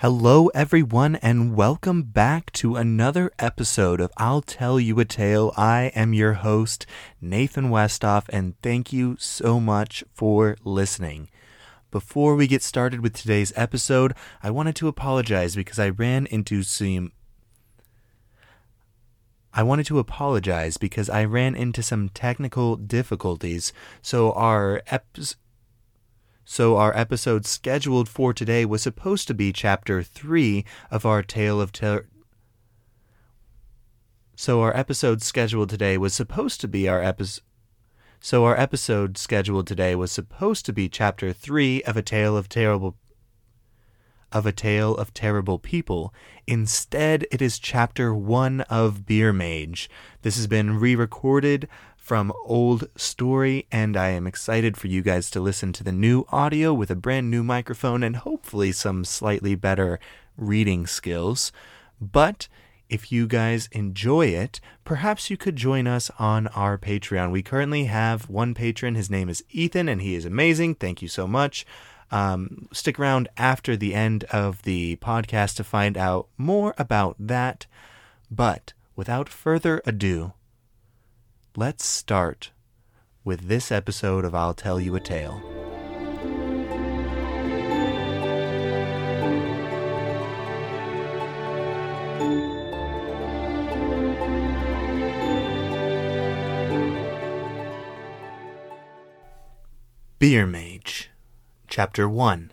Hello, everyone, and welcome back to another episode of I'll Tell You a Tale. I am your host, Nathan Westoff, and thank you so much for listening. Before we get started with today's episode, I wanted to apologize because I ran into some. I wanted to apologize because I ran into some technical difficulties, so our episode so, our episode scheduled for today was supposed to be chapter 3 of our Tale of Terror. So, our episode scheduled today was supposed to be our episode. So, our episode scheduled today was supposed to be chapter 3 of A Tale of Terrible. Of a Tale of Terrible People. Instead, it is chapter 1 of Beer Mage. This has been re recorded from Old Story, and I am excited for you guys to listen to the new audio with a brand new microphone and hopefully some slightly better reading skills. But if you guys enjoy it, perhaps you could join us on our Patreon. We currently have one patron. His name is Ethan, and he is amazing. Thank you so much. Um, stick around after the end of the podcast to find out more about that. But without further ado, let's start with this episode of I'll Tell You a Tale. Beer Mage, Chapter 1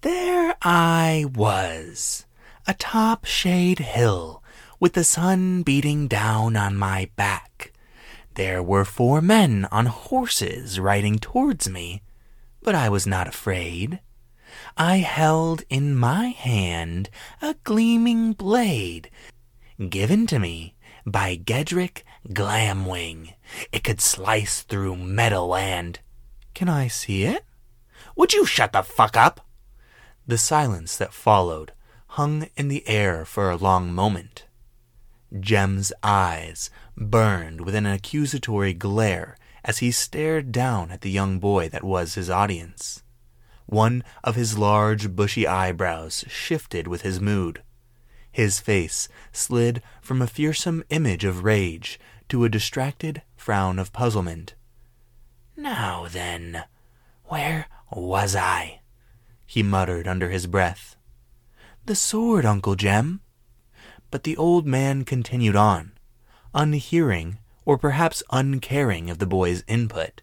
There I was, atop Shade Hill, with the sun beating down on my back. There were four men on horses riding towards me, but I was not afraid. I held in my hand a gleaming blade given to me by Gedrick Glamwing. It could slice through metal and. Can I see it? Would you shut the fuck up? The silence that followed hung in the air for a long moment. Jem's eyes burned with an accusatory glare as he stared down at the young boy that was his audience. One of his large, bushy eyebrows shifted with his mood. His face slid from a fearsome image of rage to a distracted frown of puzzlement. Now then, where was I? he muttered under his breath. The sword, Uncle Jem. But the old man continued on, unhearing or perhaps uncaring of the boy's input.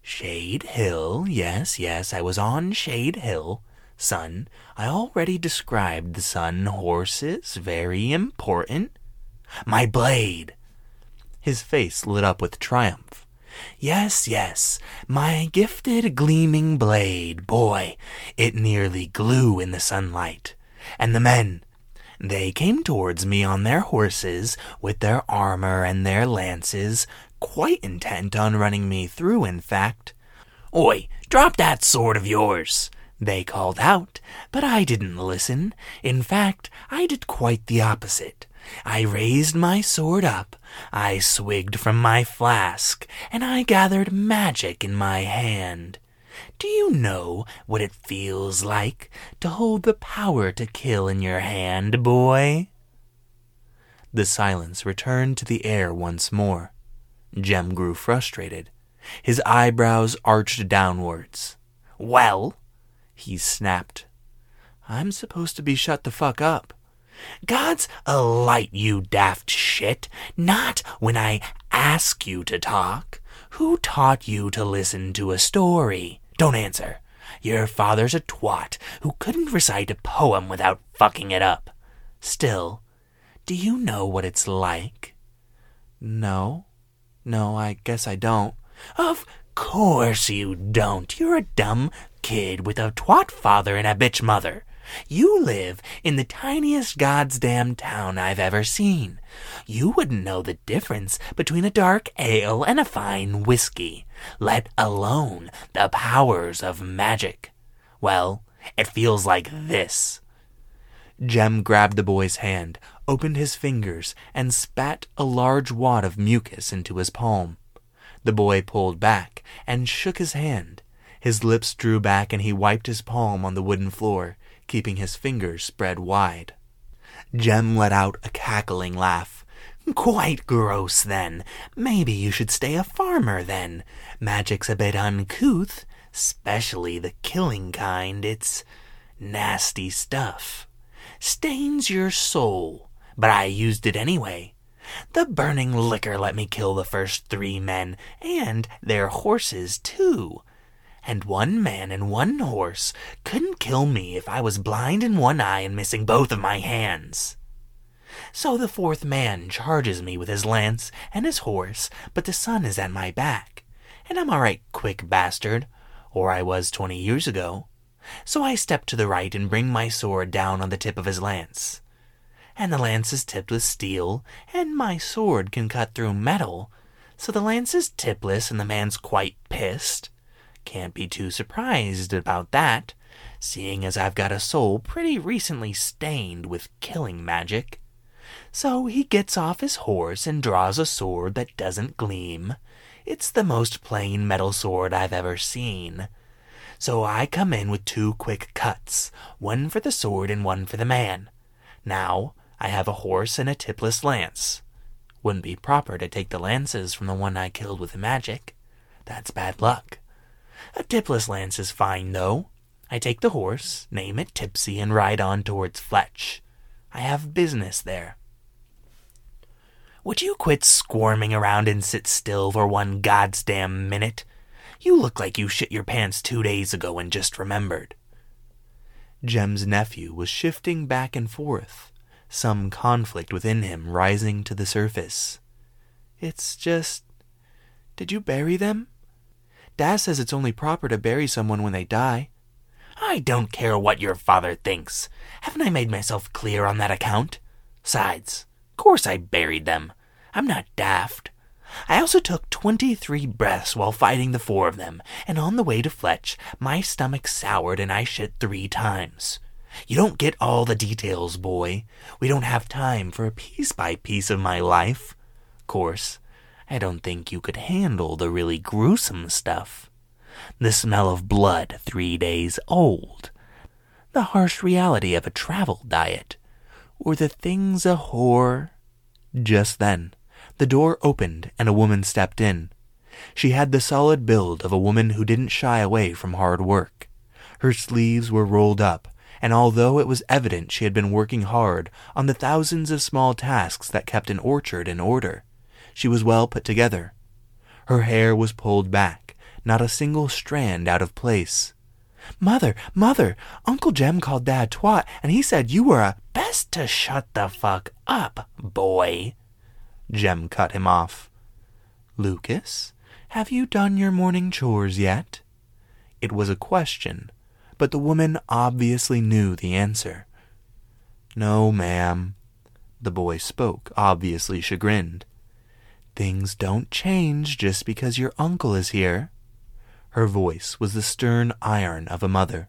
Shade Hill, yes, yes, I was on Shade Hill. Son, I already described the sun horses, very important. My blade! His face lit up with triumph. Yes, yes, my gifted gleaming blade, boy, it nearly glue in the sunlight. And the men, they came towards me on their horses, with their armor and their lances, quite intent on running me through, in fact. Oi, drop that sword of yours! They called out, but I didn't listen. In fact, I did quite the opposite. I raised my sword up, I swigged from my flask, and I gathered magic in my hand. Do you know what it feels like to hold the power to kill in your hand, boy? The silence returned to the air once more. Jem grew frustrated. His eyebrows arched downwards. Well, he snapped. I'm supposed to be shut the fuck up. God's a light, you daft shit, not when I ask you to talk. Who taught you to listen to a story? Don't answer. Your father's a twat who couldn't recite a poem without fucking it up. Still, do you know what it's like? No. No, I guess I don't. Of course you don't. You're a dumb kid with a twat father and a bitch mother. You live in the tiniest goddamn town I've ever seen. You wouldn't know the difference between a dark ale and a fine whiskey, let alone the powers of magic. Well, it feels like this. Jem grabbed the boy's hand, opened his fingers, and spat a large wad of mucus into his palm. The boy pulled back and shook his hand. His lips drew back and he wiped his palm on the wooden floor, keeping his fingers spread wide. Jem let out a cackling laugh. Quite gross, then. Maybe you should stay a farmer, then. Magic's a bit uncouth, especially the killing kind. It's nasty stuff. Stains your soul, but I used it anyway. The burning liquor let me kill the first three men, and their horses, too. And one man and one horse couldn't kill me if I was blind in one eye and missing both of my hands. So the fourth man charges me with his lance and his horse, but the sun is at my back, and I'm all right, quick bastard, or I was twenty years ago. So I step to the right and bring my sword down on the tip of his lance. And the lance is tipped with steel, and my sword can cut through metal, so the lance is tipless and the man's quite pissed. Can't be too surprised about that, seeing as I've got a soul pretty recently stained with killing magic. So he gets off his horse and draws a sword that doesn't gleam. It's the most plain metal sword I've ever seen. So I come in with two quick cuts, one for the sword and one for the man. Now I have a horse and a tipless lance. Wouldn't be proper to take the lances from the one I killed with magic. That's bad luck. A tipless lance is fine, though. I take the horse, name it Tipsy, and ride on towards Fletch. I have business there. Would you quit squirming around and sit still for one goddamn minute? You look like you shit your pants two days ago and just remembered. Jem's nephew was shifting back and forth, some conflict within him rising to the surface. It's just. Did you bury them? Dad says it's only proper to bury someone when they die. I don't care what your father thinks. Haven't I made myself clear on that account? Sides, course I buried them. I'm not daft. I also took 23 breaths while fighting the four of them, and on the way to Fletch, my stomach soured and I shit three times. You don't get all the details, boy. We don't have time for a piece by piece of my life. Course, I don't think you could handle the really gruesome stuff. The smell of blood three days old. The harsh reality of a travel diet. Or the things a whore. Just then, the door opened and a woman stepped in. She had the solid build of a woman who didn't shy away from hard work. Her sleeves were rolled up, and although it was evident she had been working hard on the thousands of small tasks that kept an orchard in order, she was well put together. Her hair was pulled back, not a single strand out of place. Mother, mother, Uncle Jem called Dad twat, and he said you were a best to shut the fuck up, boy, Jem cut him off. Lucas, have you done your morning chores yet? It was a question, but the woman obviously knew the answer. No, ma'am. The boy spoke, obviously chagrined. Things don't change just because your uncle is here. Her voice was the stern iron of a mother.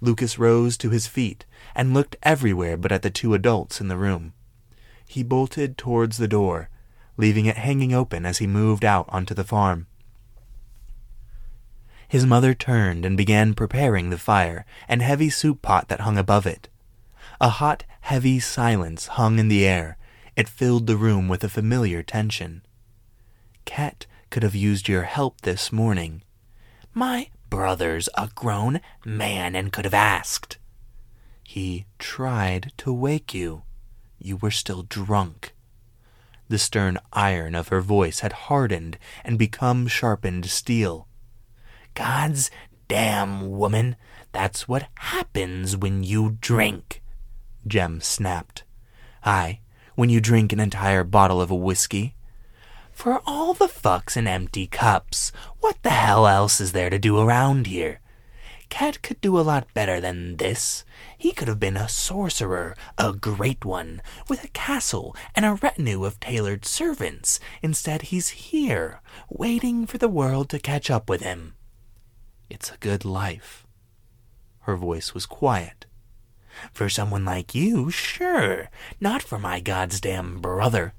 Lucas rose to his feet and looked everywhere but at the two adults in the room he bolted towards the door, leaving it hanging open as he moved out onto the farm. His mother turned and began preparing the fire and heavy soup pot that hung above it. A hot, heavy silence hung in the air. It filled the room with a familiar tension. Cat could have used your help this morning. My brother's a grown man and could have asked. He tried to wake you. You were still drunk. The stern iron of her voice had hardened and become sharpened steel. God's damn woman, that's what happens when you drink, Jem snapped. Aye, when you drink an entire bottle of a whiskey. For all the fucks and empty cups, what the hell else is there to do around here? Cat could do a lot better than this. He could have been a sorcerer, a great one, with a castle and a retinue of tailored servants. Instead, he's here, waiting for the world to catch up with him. It's a good life. Her voice was quiet. For someone like you, sure. Not for my goddamn brother.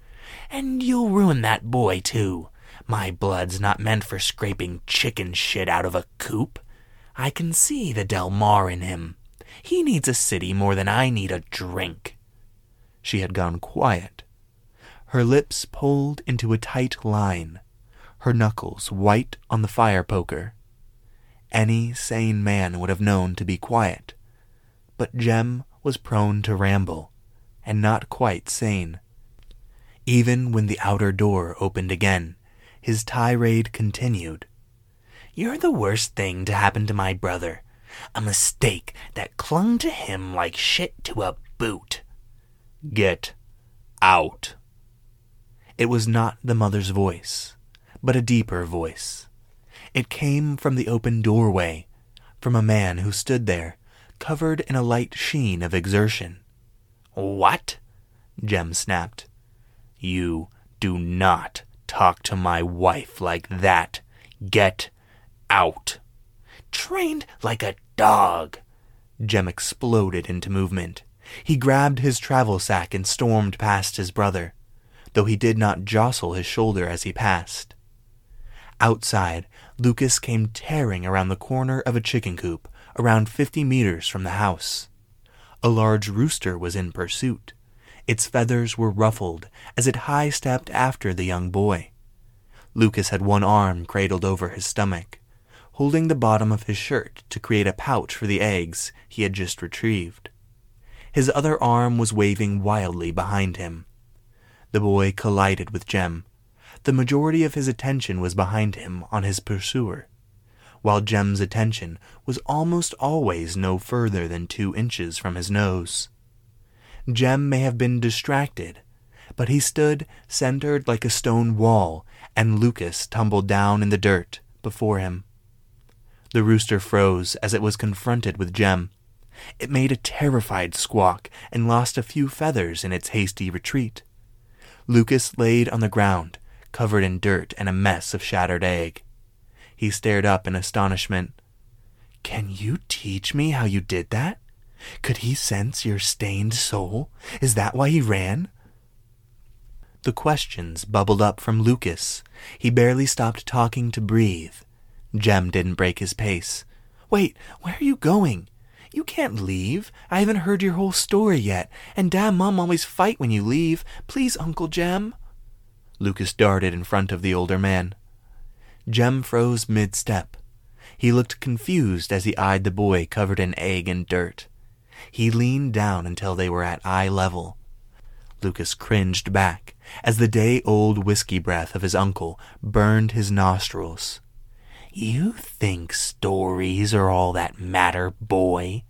And you'll ruin that boy, too. My blood's not meant for scraping chicken shit out of a coop. I can see the Del Mar in him. He needs a city more than I need a drink. She had gone quiet. Her lips pulled into a tight line, her knuckles white on the fire poker. Any sane man would have known to be quiet, but Jem was prone to ramble, and not quite sane. Even when the outer door opened again, his tirade continued. You're the worst thing to happen to my brother. A mistake that clung to him like shit to a boot. Get out. It was not the mother's voice, but a deeper voice. It came from the open doorway, from a man who stood there, covered in a light sheen of exertion. What? Jem snapped. You do not talk to my wife like that. Get out. Trained like a dog. Jem exploded into movement. He grabbed his travel sack and stormed past his brother, though he did not jostle his shoulder as he passed. Outside, Lucas came tearing around the corner of a chicken coop around fifty meters from the house. A large rooster was in pursuit. Its feathers were ruffled as it high stepped after the young boy. Lucas had one arm cradled over his stomach, holding the bottom of his shirt to create a pouch for the eggs he had just retrieved. His other arm was waving wildly behind him. The boy collided with Jem. The majority of his attention was behind him on his pursuer, while Jem's attention was almost always no further than two inches from his nose. Jem may have been distracted, but he stood centered like a stone wall, and Lucas tumbled down in the dirt before him. The rooster froze as it was confronted with Jem. It made a terrified squawk and lost a few feathers in its hasty retreat. Lucas laid on the ground, covered in dirt and a mess of shattered egg. He stared up in astonishment. Can you teach me how you did that? Could he sense your stained soul? Is that why he ran? The questions bubbled up from Lucas. He barely stopped talking to breathe. Jem didn't break his pace. Wait, where are you going? You can't leave. I haven't heard your whole story yet, and Dad and Mom always fight when you leave. Please, Uncle Jem. Lucas darted in front of the older man. Jem froze mid-step. He looked confused as he eyed the boy covered in egg and dirt. He leaned down until they were at eye level. Lucas cringed back as the day-old whiskey breath of his uncle burned his nostrils. You think stories are all that matter, boy?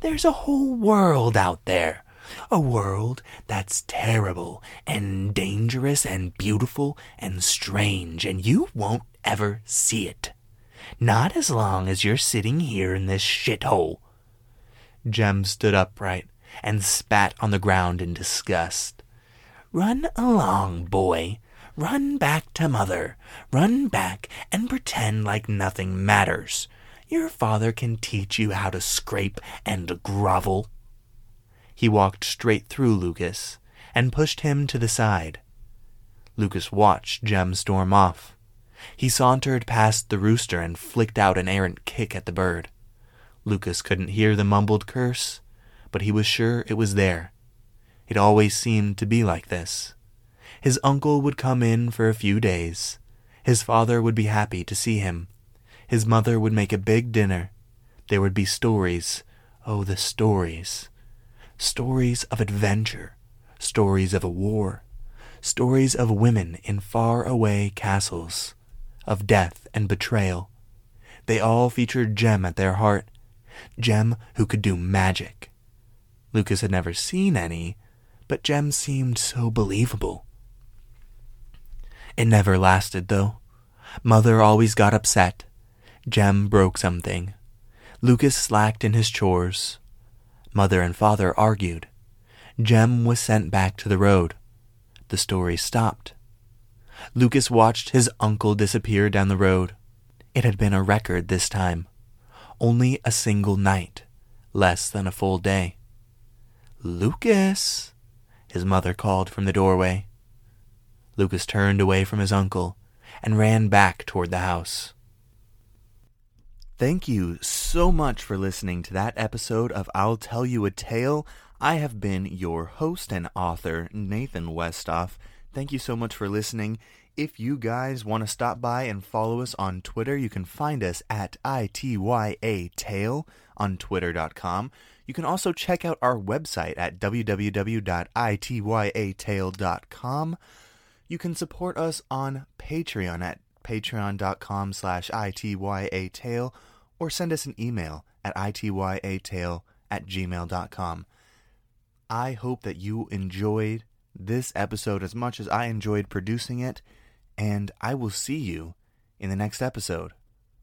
There's a whole world out there. A world that's terrible and dangerous and beautiful and strange, and you won't ever see it. Not as long as you're sitting here in this shithole. Jem stood upright and spat on the ground in disgust. Run along, boy. Run back to mother. Run back and pretend like nothing matters. Your father can teach you how to scrape and grovel. He walked straight through Lucas and pushed him to the side. Lucas watched Jem storm off. He sauntered past the rooster and flicked out an errant kick at the bird. Lucas couldn't hear the mumbled curse, but he was sure it was there. It always seemed to be like this. His uncle would come in for a few days. His father would be happy to see him. His mother would make a big dinner. There would be stories. Oh, the stories. Stories of adventure. Stories of a war. Stories of women in far away castles. Of death and betrayal. They all featured Jem at their heart. Jem who could do magic. Lucas had never seen any, but Jem seemed so believable. It never lasted, though. Mother always got upset. Jem broke something. Lucas slacked in his chores. Mother and father argued. Jem was sent back to the road. The story stopped. Lucas watched his uncle disappear down the road. It had been a record this time. Only a single night, less than a full day. Lucas, his mother called from the doorway. Lucas turned away from his uncle and ran back toward the house. Thank you so much for listening to that episode of I'll Tell You a Tale. I have been your host and author, Nathan Westoff. Thank you so much for listening. If you guys want to stop by and follow us on Twitter, you can find us at ITYA on twitter.com. You can also check out our website at www.ityatale.com. You can support us on Patreon at patreon.com slash ityatale or send us an email at ityatale at gmail.com. I hope that you enjoyed this episode as much as I enjoyed producing it, and I will see you in the next episode.